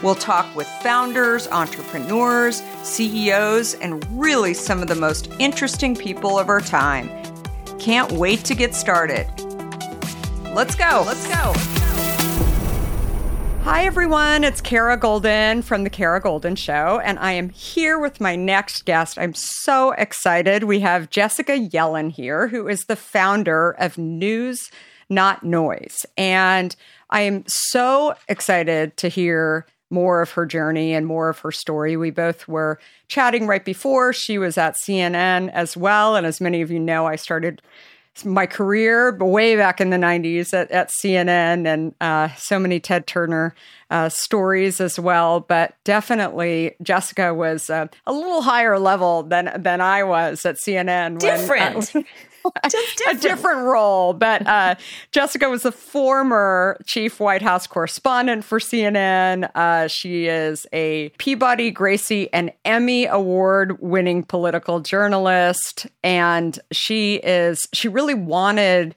We'll talk with founders, entrepreneurs, CEOs, and really some of the most interesting people of our time. Can't wait to get started. Let's go. Let's go. Hi, everyone. It's Kara Goldin from The Kara Goldin Show, and I am here with my next guest. I'm so excited. We have Jessica Yellin here, who is the founder of News Not Noise. And I am so excited to hear more of her journey and more of her story. We both were chatting right before. She was at CNN as well. And as many of you know, I started my career way back in the 90s at, at CNN and uh, so many Ted Turner uh, stories as well. But definitely, Jessica was uh, a little higher level than, than I was at CNN. Different. When, a different role. But uh, Jessica was a former chief White House correspondent for CNN. Uh, she is a Peabody, Gracie, and Emmy award winning political journalist. And she is, she really wanted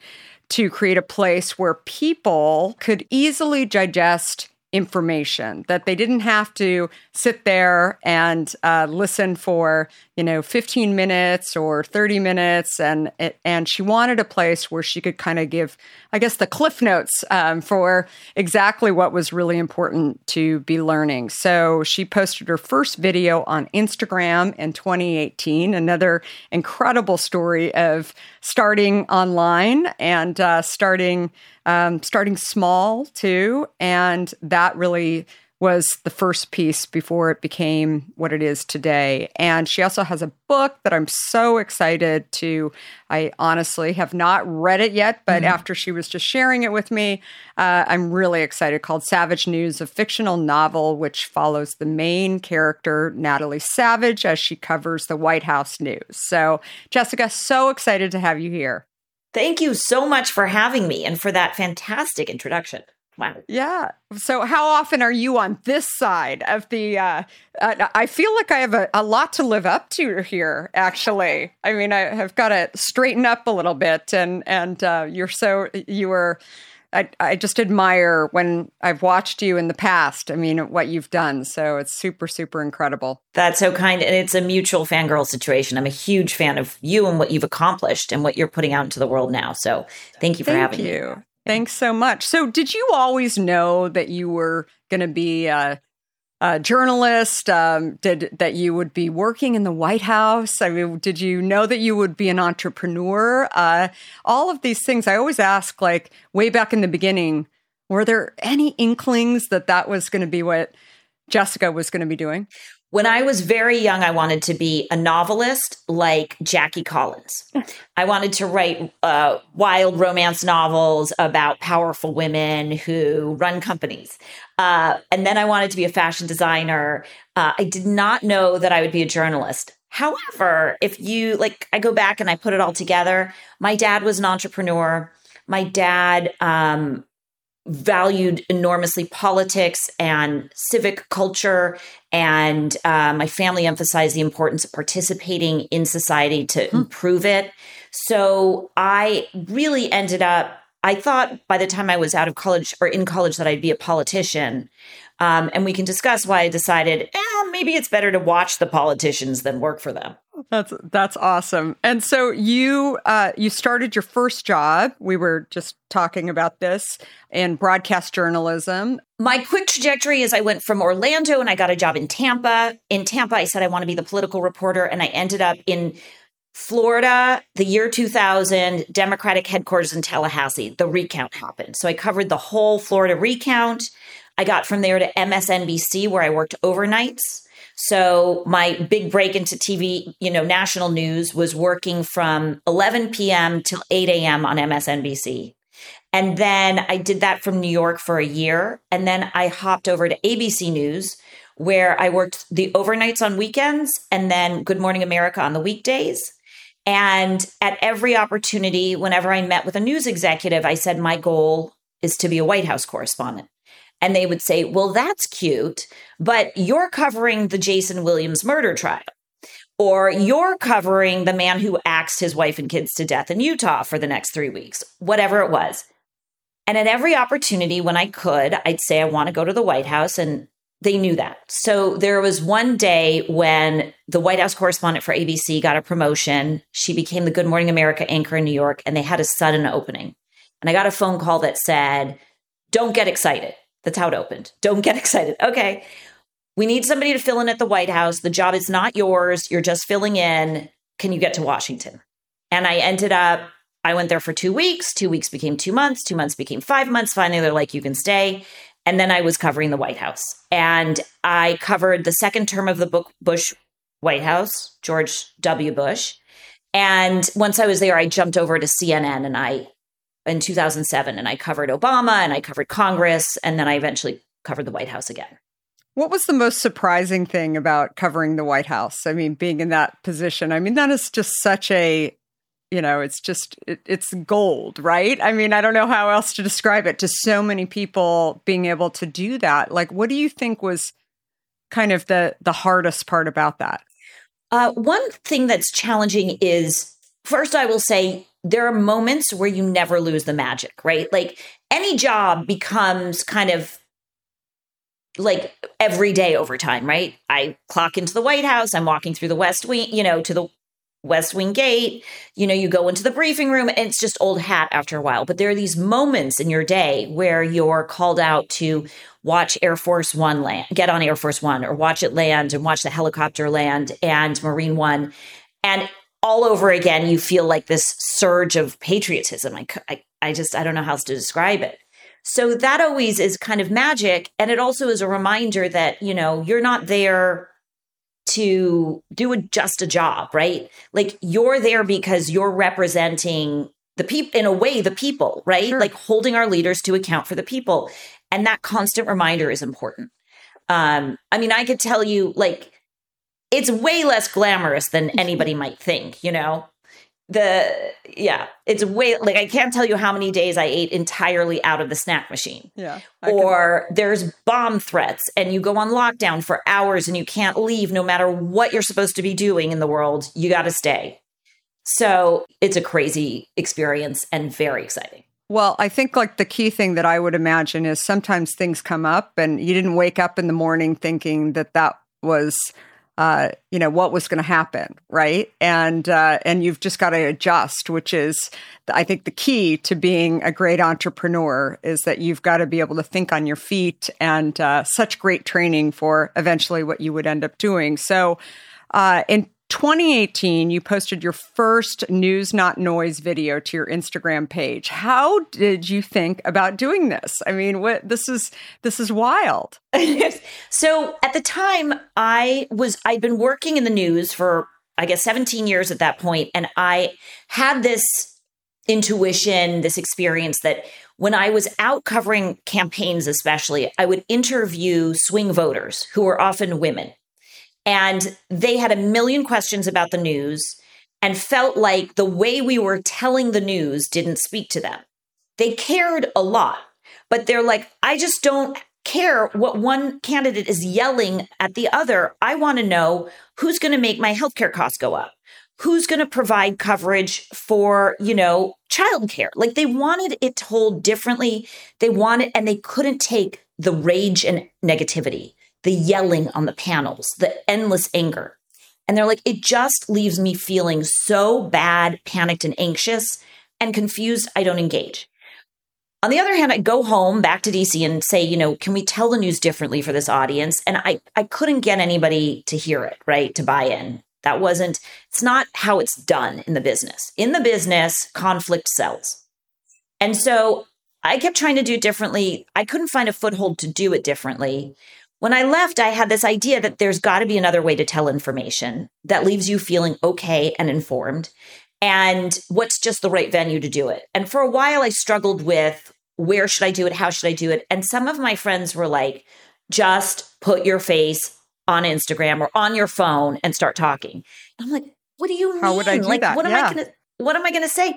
to create a place where people could easily digest information that they didn't have to sit there and uh, listen for you know 15 minutes or 30 minutes. And and she wanted a place where she could kind of give i guess the cliff notes um, for exactly what was really important to be learning. So she posted her first video on instagram in 2018 another incredible story of starting online and uh, starting um, starting small too. And that really was the first piece before it became what it is today. And she also has a book that I'm so excited to. I honestly have not read it yet, but mm-hmm. after she was just sharing it with me, uh, I'm really excited. Called Savage News, a fictional novel which follows the main character, Natalie Savage, as she covers the White House news. So, Jessica, so excited to have you here. Thank you so much for having me and for that fantastic introduction. Wow. Yeah. So, how often are you on this side of the? Uh, uh, I feel like I have a, a lot to live up to here. Actually, I mean, I have got to straighten up a little bit, and and uh, you're so you were. I, I just admire when I've watched you in the past. I mean, what you've done. So it's super, super incredible. That's so kind. And it's a mutual fangirl situation. I'm a huge fan of you and what you've accomplished and what you're putting out into the world now. So thank you for Thank having you. me. Thanks so much. So, did you always know that you were going to be a, a journalist? Um, did that you would be working in the White House? I mean, did you know that you would be an entrepreneur? Uh, all of these things. I always ask, like way back in the beginning, were there any inklings that that was going to be what Jessica was going to be doing? When I was very young, I wanted to be a novelist like Jackie Collins. I wanted to write uh, wild romance novels about powerful women who run companies. Uh, and then I wanted to be a fashion designer. Uh, I did not know that I would be a journalist. However, if you like, I go back and I put it all together. My dad was an entrepreneur. My dad um, valued enormously politics and civic culture. And uh, my family emphasized the importance of participating in society to improve it. So I really ended up, I thought by the time I was out of college or in college that I'd be a politician. Um, and we can discuss why I decided, eh, maybe it's better to watch the politicians than work for them. That's that's awesome. And so you uh, you started your first job. We were just talking about this in broadcast journalism. My quick trajectory is I went from Orlando and I got a job in Tampa. In Tampa, I said I want to be the political reporter, and I ended up in Florida, the year 2000, Democratic headquarters in Tallahassee. The recount happened. So I covered the whole Florida recount. I got from there to MSNBC, where I worked overnights. So my big break into TV, you know, national news was working from 11 p.m. till 8 a.m. on MSNBC. And then I did that from New York for a year. And then I hopped over to ABC News, where I worked the overnights on weekends and then Good Morning America on the weekdays. And at every opportunity, whenever I met with a news executive, I said, My goal is to be a White House correspondent. And they would say, Well, that's cute, but you're covering the Jayson Williams murder trial. Or you're covering the man who axed his wife and kids to death in Utah for the next three weeks, whatever it was. And at every opportunity when I could, I'd say, I want to go to the White House. And they knew that. So there was one day when the White House correspondent for ABC got a promotion. She became the Good Morning America anchor in New York, and they had a sudden opening. And I got a phone call that said, Don't get excited. That's how it opened. Don't get excited. Okay. We need somebody to fill in at the White House. The job is not yours. You're just filling in. Can you get to Washington? And I ended up, I went there for two weeks. Two weeks became two months. Two months became five months. Finally, they're like, you can stay. And then I was covering the White House. And I covered the second term of the Bush White House, George W. Bush. And once I was there, I jumped over to CNN and I, in 2007, and I covered Obama and I covered Congress. And then I eventually covered the White House again. What was the most surprising thing about covering the White House? I mean, being in that position. I mean, that is just such a, you know, it's just it, it's gold, right? I mean, I don't know how else to describe it. To so many people being able to do that. Like, what do you think was kind of the the hardest part about that? Uh, one thing that's challenging is first, I will say there are moments where you never lose the magic, right? Like any job becomes kind of like every day over time, right? I clock into the White House, I'm walking through the West Wing, you know, to the West Wing gate, you know, you go into the briefing room and it's just old hat after a while. But there are these moments in your day where you're called out to watch Air Force One land, get on Air Force One or watch it land and watch the helicopter land and Marine One. And all over again, you feel like this surge of patriotism. I, I, I just, I don't know how else to describe it. So that always is kind of magic. And it also is a reminder that, you know, you're not there to do a, just a job, right? Like you're there because you're representing the people, in a way, the people, right? Sure. Like holding our leaders to account for the people. And that constant reminder is important. Um, I mean, I could tell you, like, it's way less glamorous than mm-hmm. anybody might think, you know? the yeah, it's way like I can't tell you how many days I ate entirely out of the snack machine. Yeah. Or there's bomb threats and you go on lockdown for hours and you can't leave no matter what you're supposed to be doing in the world. You got to stay. So, it's a crazy experience and very exciting. Well, I think like the key thing that I would imagine is sometimes things come up and you didn't wake up in the morning thinking that that was uh, you know what was going to happen, right? And uh, and you've just got to adjust, which is I think the key to being a great entrepreneur is that you've got to be able to think on your feet and uh, such great training for eventually what you would end up doing. So uh, in 2018, you posted your first News Not Noise video to your Instagram page. How did you think about doing this? I mean, what this is this is wild. so at the time, I was I'd been working in the news for I guess 17 years at that point, and I had this intuition, this experience that when I was out covering campaigns, especially, I would interview swing voters who were often women and they had a million questions about the news and felt like the way we were telling the news didn't speak to them. They cared a lot, but they're like, I just don't care what one candidate is yelling at the other. I want to know who's going to make my healthcare costs go up. Who's going to provide coverage for, you know, childcare? Like they wanted it told differently. They wanted, and they couldn't take the rage and negativity the yelling on the panels, the endless anger. And they're like, it just leaves me feeling so bad, panicked, and anxious and confused. I don't engage. On the other hand, I go home back to DC and say, you know, can we tell the news differently for this audience? And I, I couldn't get anybody to hear it, right? To buy in. That wasn't, it's not how it's done in the business. In the business, conflict sells. And so I kept trying to do it differently. I couldn't find a foothold to do it differently. When I left, I had this idea that there's got to be another way to tell information that leaves you feeling okay and informed. And what's just the right venue to do it? And for a while, I struggled with where should I do it? How should I do it? And some of my friends were like, just put your face on Instagram or on your phone and start talking. And I'm like, what do you mean? How would I do like, that? What am yeah. I going to, what am I going to say?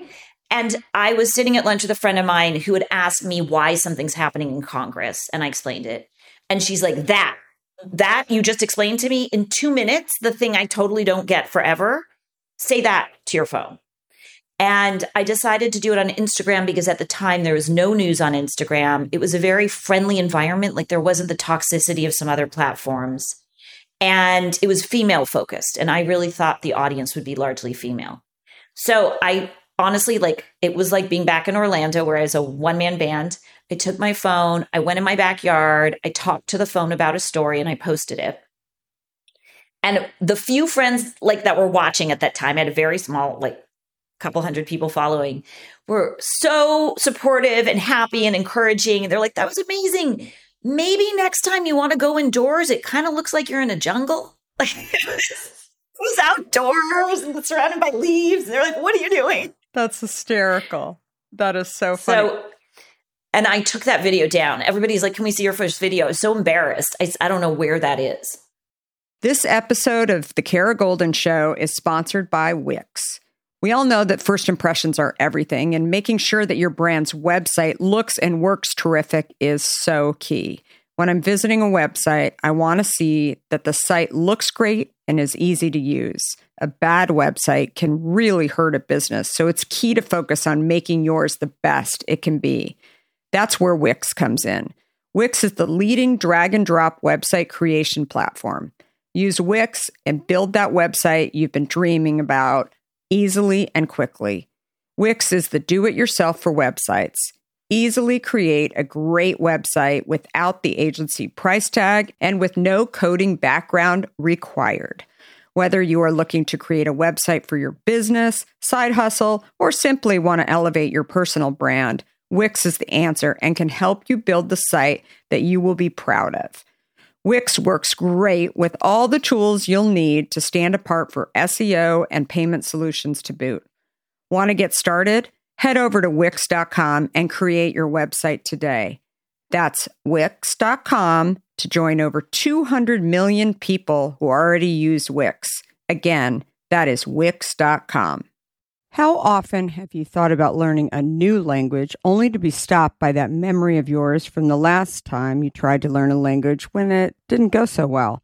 And I was sitting at lunch with a friend of mine who had asked me why something's happening in Congress. And I explained it. And she's like, that, that you just explained to me in two minutes, the thing I totally don't get forever. Say that to your phone. And I decided to do it on Instagram because at the time there was no news on Instagram. It was a very friendly environment. Like there wasn't the toxicity of some other platforms. And it was female focused. And I really thought the audience would be largely female. So I honestly, like, it was like being back in Orlando where I was a one man band. I took my phone, I went in my backyard, I talked to the phone about a story, and I posted it. And the few friends like that were watching at that time, I had a very small, like, couple hundred people following, were so supportive and happy and encouraging. And They're like, that was amazing. Maybe next time you want to go indoors, it kind of looks like you're in a jungle. Like it was outdoors and surrounded by leaves. They're like, what are you doing? That's hysterical. That is so funny. So, and I took that video down. Everybody's like, can we see your first video? I was so embarrassed. I, I don't know where that is. This episode of The Kara Goldin Show is sponsored by Wix. We all know that first impressions are everything, and making sure that your brand's website looks and works terrific is so key. When I'm visiting a website, I want to see that the site looks great and is easy to use. A bad website can really hurt a business, so it's key to focus on making yours the best it can be. That's where Wix comes in. Wix is the leading drag and drop website creation platform. Use Wix and build that website you've been dreaming about easily and quickly. Wix is the do it yourself for websites. Easily create a great website without the agency price tag and with no coding background required. Whether you are looking to create a website for your business, side hustle, or simply want to elevate your personal brand, Wix is the answer and can help you build the site that you will be proud of. Wix works great with all the tools you'll need to stand apart for SEO and payment solutions to boot. Want to get started? Head over to Wix.com and create your website today. That's Wix.com to join over 200 million people who already use Wix. Again, that is Wix.com. How often have you thought about learning a new language only to be stopped by that memory of yours from the last time you tried to learn a language when it didn't go so well?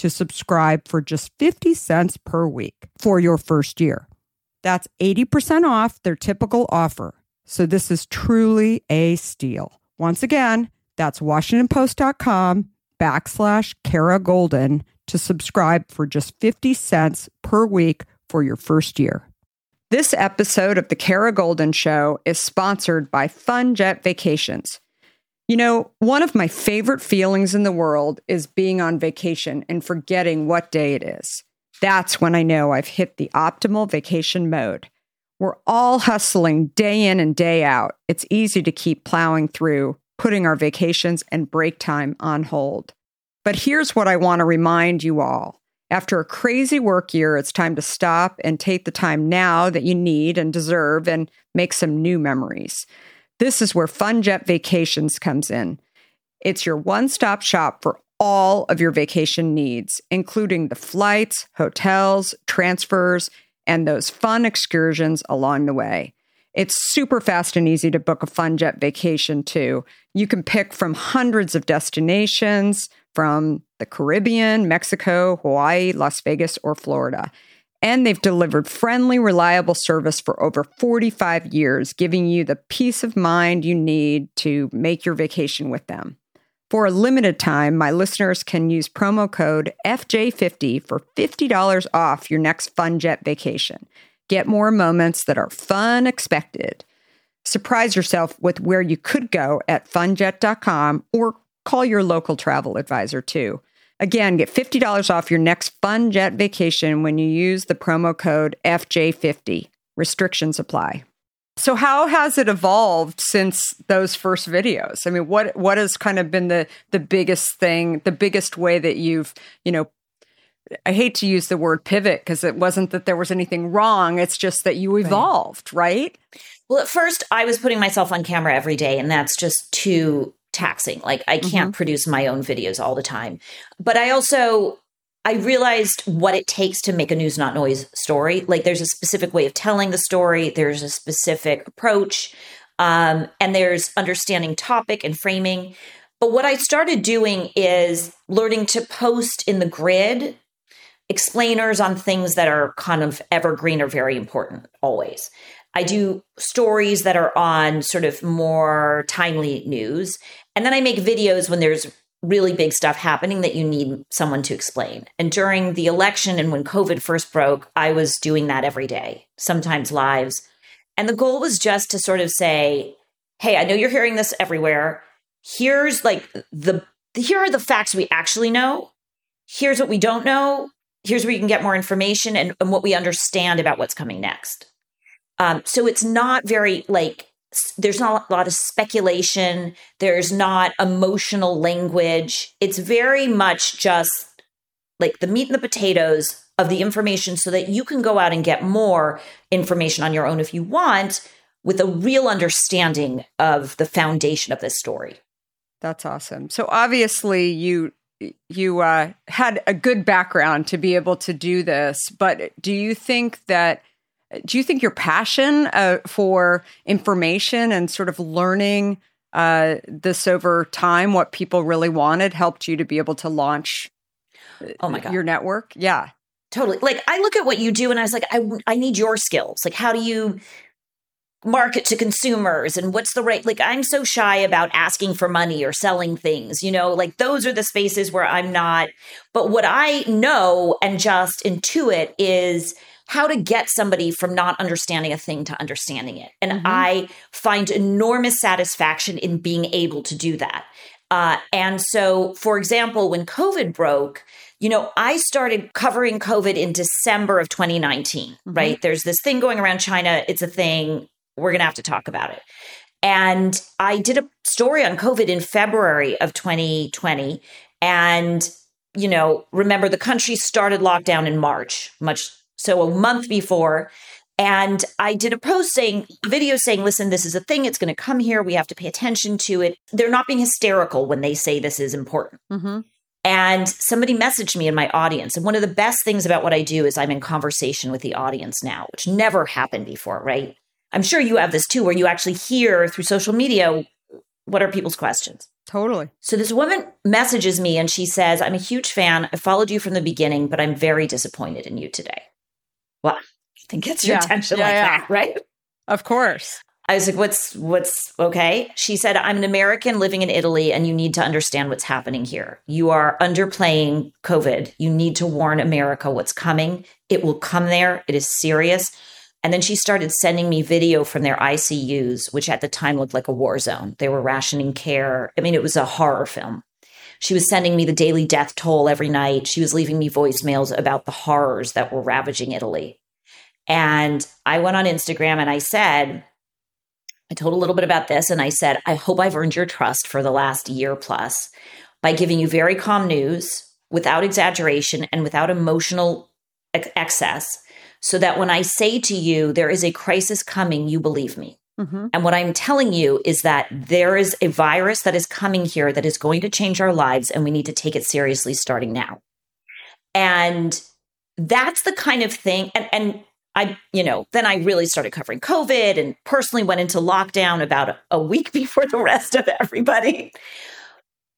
to subscribe for just 50 cents per week for your first year. That's 80% off their typical offer. So this is truly a steal. Once again, that's washingtonpost.com backslash Kara Goldin to subscribe for just 50 cents per week for your first year. This episode of The Kara Goldin Show is sponsored by FunJet Vacations. You know, one of my favorite feelings in the world is being on vacation and forgetting what day it is. That's when I know I've hit the optimal vacation mode. We're all hustling day in and day out. It's easy to keep plowing through, putting our vacations and break time on hold. But here's what I want to remind you all after a crazy work year, it's time to stop and take the time now that you need and deserve and make some new memories. This is where FunJet Vacations comes in. It's your one stop shop for all of your vacation needs, including the flights, hotels, transfers, and those fun excursions along the way. It's super fast and easy to book a FunJet vacation too. You can pick from hundreds of destinations from the Caribbean, Mexico, Hawaii, Las Vegas, or Florida. And they've delivered friendly, reliable service for over 45 years, giving you the peace of mind you need to make your vacation with them. For a limited time, my listeners can use promo code FJ50 for $50 off your next FunJet vacation. Get more moments that are fun expected. Surprise yourself with where you could go at funjet.com or call your local travel advisor too. Again, get $50 off your next fun jet vacation when you use the promo code FJ50. Restrictions apply. So how has it evolved since those first videos? I mean, what what has kind of been the the biggest thing, the biggest way that you've, you know, I hate to use the word pivot because it wasn't that there was anything wrong, it's just that you evolved, right? right? Well, at first I was putting myself on camera every day and that's just too taxing. Like I can't mm-hmm. produce my own videos all the time. But I also I realized what it takes to make a news not noise story. Like there's a specific way of telling the story, there's a specific approach, um, and there's understanding topic and framing. But what I started doing is learning to post in the grid explainers on things that are kind of evergreen or very important always. I do stories that are on sort of more timely news. And then I make videos when there's really big stuff happening that you need someone to explain. And during the election and when COVID first broke, I was doing that every day, sometimes lives. And the goal was just to sort of say, hey, I know you're hearing this everywhere. Here's like the here are the facts we actually know. Here's what we don't know. Here's where you can get more information and, and what we understand about what's coming next. Um, so it's not very like there's not a lot of speculation. There's not emotional language. It's very much just like the meat and the potatoes of the information so that you can go out and get more information on your own if you want with a real understanding of the foundation of this story. That's awesome. So obviously you you uh, had a good background to be able to do this, but do you think that do you think your passion uh, for information and sort of learning uh, this over time, what people really wanted, helped you to be able to launch oh my God. your network? Yeah. Totally. Like I look at what you do and I was like, I, I need your skills. Like, how do you market to consumers and what's the right like i'm so shy about asking for money or selling things you know like those are the spaces where i'm not but what i know and just intuit is how to get somebody from not understanding a thing to understanding it. And mm-hmm. I find enormous satisfaction in being able to do that. Uh, and so, for example, when COVID broke, you know, I started covering COVID in December of 2019, mm-hmm. right? There's this thing going around China. It's a thing. We're going to have to talk about it. And I did a story on COVID in February of 2020. And, you know, remember the country started lockdown in March, much so a month before. And I did a post saying, video saying, listen, this is a thing. It's going to come here. We have to pay attention to it. They're not being hysterical when they say this is important. Mm-hmm. And somebody messaged me in my audience. And one of the best things about what I do is I'm in conversation with the audience now, which never happened before, right? I'm sure you have this too, where you actually hear through social media what are people's questions. Totally. So this woman messages me and she says, I'm a huge fan. I followed you from the beginning, but I'm very disappointed in you today well, I think gets your yeah. attention yeah, like yeah. that, right? Of course. I was like, what's, what's okay? She said, I'm an American living in Italy and you need to understand what's happening here. You are underplaying COVID. You need to warn America what's coming. It will come there. It is serious. And then she started sending me video from their ICUs, which at the time looked like a war zone. They were rationing care. I mean, it was a horror film. She was sending me the daily death toll every night. She was leaving me voicemails about the horrors that were ravaging Italy. And I went on Instagram and I said, I told a little bit about this and I said, I hope I've earned your trust for the last year plus by giving you very calm news without exaggeration and without emotional ex- excess so that when I say to you, there is a crisis coming, you believe me. Mm-hmm. And what I'm telling you is that there is a virus that is coming here that is going to change our lives, and we need to take it seriously starting now. And that's the kind of thing. And, and I, you know, then I really started covering COVID and personally went into lockdown about a, a week before the rest of everybody.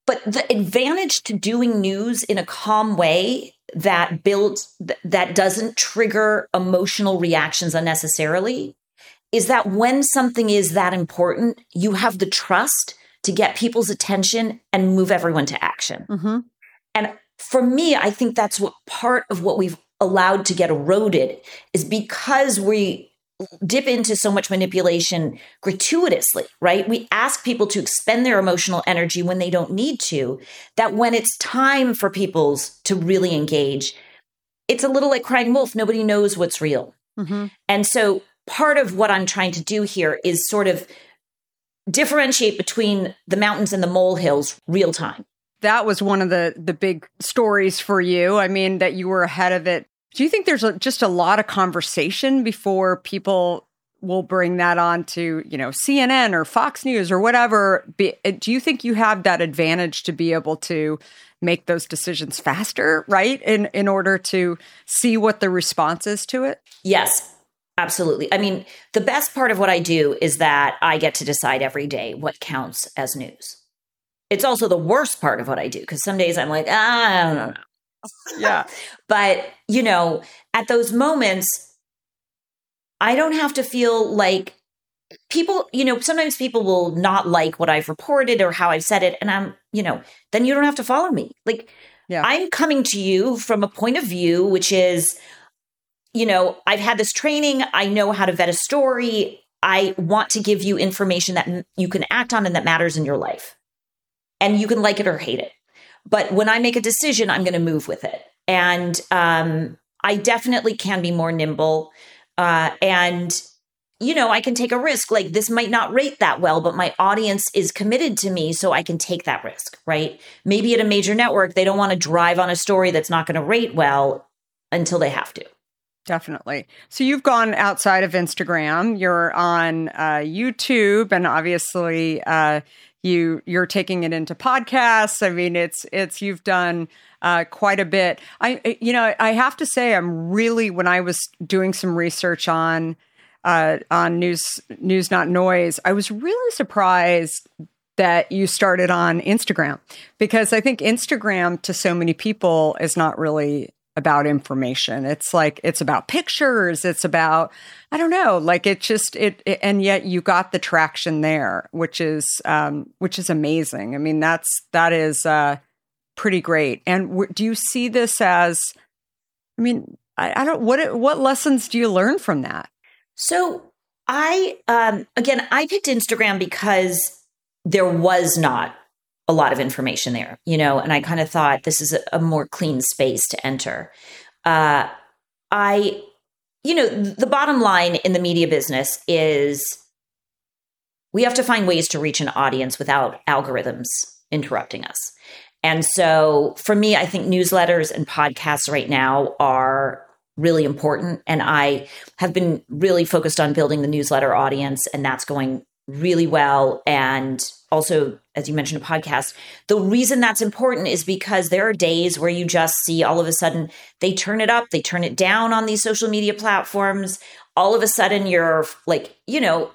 But the advantage to doing news in a calm way that builds that doesn't trigger emotional reactions unnecessarily is that when something is that important, you have the trust to get people's attention and move everyone to action. Mm-hmm. And for me, I think that's what part of what we've allowed to get eroded is because we dip into so much manipulation gratuitously, right? We ask people to expend their emotional energy when they don't need to, that when it's time for people's to really engage, it's a little like crying wolf. Nobody knows what's real. Mm-hmm. And so part of what I'm trying to do here is sort of differentiate between the mountains and the molehills real time. That was one of the the big stories for you. I mean that you were ahead of it do you think there's a, just a lot of conversation before people will bring that on to, you know, CNN or Fox News or whatever? Be, do you think you have that advantage to be able to make those decisions faster, right? In in order to see what the response is to it? Yes. Absolutely. I mean, the best part of what I do is that I get to decide every day what counts as news. It's also the worst part of what I do because some days I'm like, ah, I don't know yeah. but, you know, at those moments, I don't have to feel like people, you know, sometimes people will not like what I've reported or how I've said it. And I'm, you know, then you don't have to follow me. Like, yeah. I'm coming to you from a point of view, which is, you know, I've had this training. I know how to vet a story. I want to give you information that you can act on and that matters in your life. And you can like it or hate it. But when I make a decision, I'm going to move with it. And um, I definitely can be more nimble. Uh, and, you know, I can take a risk. Like this might not rate that well, but my audience is committed to me. So I can take that risk, right? Maybe at a major network, they don't want to drive on a story that's not going to rate well until they have to. Definitely. So you've gone outside of Instagram. You're on uh, YouTube, and obviously, uh, you you're taking it into podcasts. I mean, it's it's you've done uh, quite a bit. I you know I have to say I'm really when I was doing some research on uh, on news news not noise, I was really surprised that you started on Instagram because I think Instagram to so many people is not really about information. It's like it's about pictures, it's about I don't know, like it just it, it and yet you got the traction there, which is um which is amazing. I mean, that's that is uh pretty great. And w- do you see this as I mean, I, I don't what what lessons do you learn from that? So, I um again, I picked Instagram because there was not a lot of information there, you know, and I kind of thought this is a, a more clean space to enter. Uh, I, you know, the bottom line in the media business is we have to find ways to reach an audience without algorithms interrupting us. And so for me, I think newsletters and podcasts right now are really important. And I have been really focused on building the newsletter audience, and that's going really well. And also, as you mentioned, a podcast. The reason that's important is because there are days where you just see all of a sudden they turn it up, they turn it down on these social media platforms. All of a sudden, you're like, you know,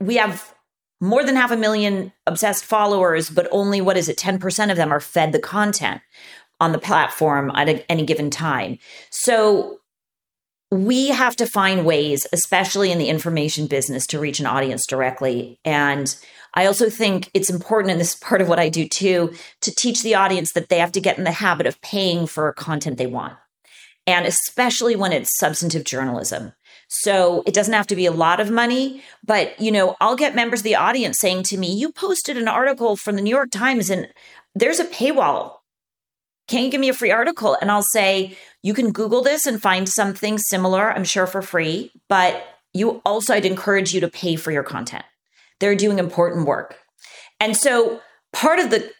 we have more than half a million obsessed followers, but only what is it, 10% of them are fed the content on the platform at any given time. So we have to find ways, especially in the information business, to reach an audience directly. And I also think it's important, and this is part of what I do too, to teach the audience that they have to get in the habit of paying for content they want. And especially when it's substantive journalism. So it doesn't have to be a lot of money, but you know, I'll get members of the audience saying to me, "You posted an article from the New York Times and there's a paywall. Can you give me a free article?" And I'll say, "You can Google this and find something similar, I'm sure for free, but you also I'd encourage you to pay for your content." They're doing important work. And so part of the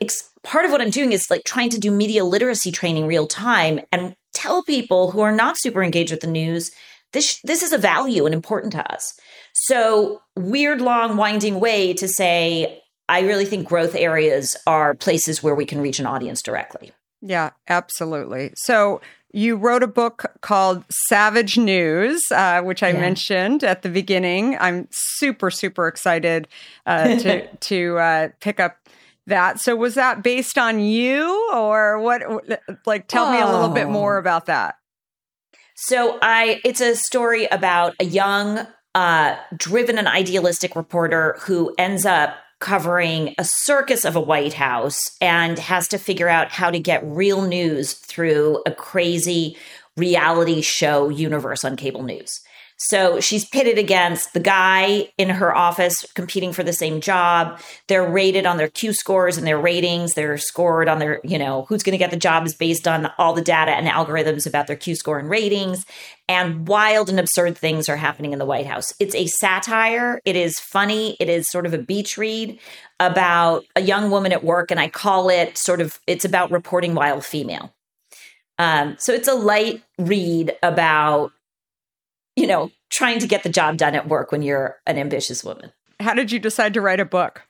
part of what I'm doing is like trying to do media literacy training real time and tell people who are not super engaged with the news this this is a value and important to us. So weird long winding way to say I really think growth areas are places where we can reach an audience directly. Yeah, absolutely. So you wrote a book called Savage News, uh, which I yeah. mentioned at the beginning. I'm super, super excited uh, to to uh, pick up that. So, was that based on you, or what? Like, tell oh. me a little bit more oh. about that. So, I it's a story about a young, uh, driven and idealistic reporter who ends up covering a circus of a White House and has to figure out how to get real news through a crazy reality show universe on cable news. So she's pitted against the guy in her office competing for the same job. They're rated on their Q scores and their ratings. They're scored on their, you know, who's going to get the job is based on all the data and algorithms about their Q score and ratings. And wild and absurd things are happening in the White House. It's a satire. It is funny. It is sort of a beach read about a young woman at work. And I call it sort of, it's about reporting wild female. Um, so it's a light read about you know, trying to get the job done at work when you're an ambitious woman. How did you decide to write a book?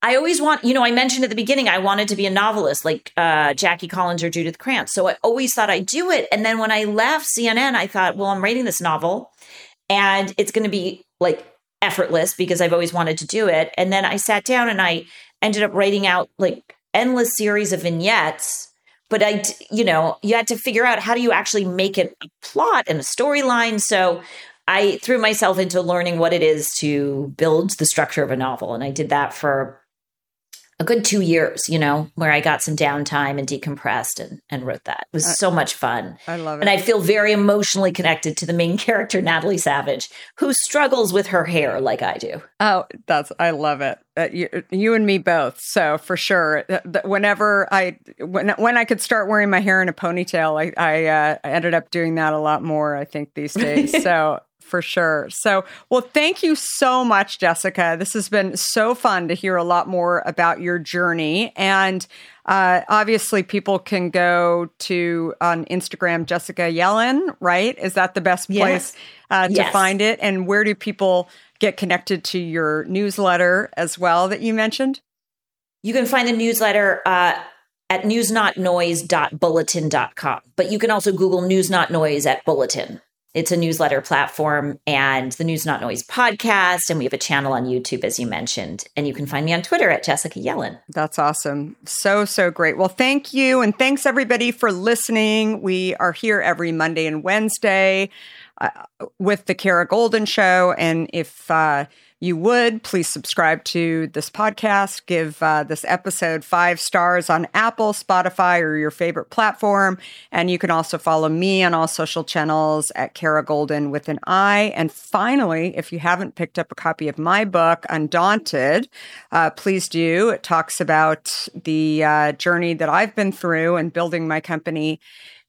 I always want, you know, I mentioned at the beginning, I wanted to be a novelist like uh, Jackie Collins or Judith Krantz. So I always thought I'd do it. And then when I left CNN, I thought, well, I'm writing this novel and it's going to be like effortless because I've always wanted to do it. And then I sat down and I ended up writing out like endless series of vignettes but I, you know, you had to figure out how do you actually make it a plot and a storyline. So I threw myself into learning what it is to build the structure of a novel. And I did that for a good two years, you know, where I got some downtime and decompressed and, and wrote that. It was so much fun. I love it. And I feel very emotionally connected to the main character, Natalie Savage, who struggles with her hair like I do. Oh, that's, I love it. Uh, you, you and me both. So for sure, uh, whenever I, when, when I could start wearing my hair in a ponytail, I, I, uh, I ended up doing that a lot more, I think, these days. so for sure. So, well, thank you so much, Jessica. This has been so fun to hear a lot more about your journey. And uh, obviously, people can go to on Instagram, Jessica Yellin, right? Is that the best place yes. uh, to yes. find it? And where do people get connected to your newsletter as well that you mentioned? You can find the newsletter. Uh, at newsnotnoise.bulletin.com. But you can also Google News Not Noise at Bulletin. It's a newsletter platform and the News Not Noise podcast. And we have a channel on YouTube, as you mentioned. And you can find me on Twitter at Jessica Yellin. That's awesome. So, so great. Well, thank you. And thanks everybody for listening. We are here every Monday and Wednesday uh, with the Kara Goldin Show. And if, uh, you would, please subscribe to this podcast. Give uh, this episode five stars on Apple, Spotify, or your favorite platform. And you can also follow me on all social channels at Kara Goldin with an I. And finally, if you haven't picked up a copy of my book, Undaunted, uh, please do. It talks about the uh, journey that I've been through and building my company.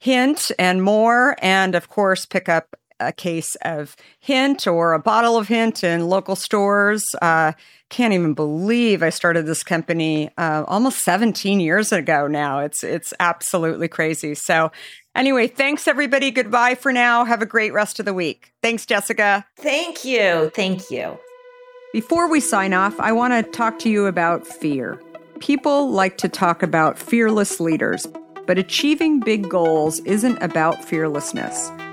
Hint and more. And of course, pick up a case of Hint or a bottle of Hint in local stores. Uh, can't even believe I started this company uh, almost 17 years ago now. It's it's absolutely crazy. So anyway, thanks everybody. Goodbye for now. Have a great rest of the week. Thanks, Jessica. Thank you. Thank you. Before we sign off, I want to talk to you about fear. People like to talk about fearless leaders, but achieving big goals isn't about fearlessness.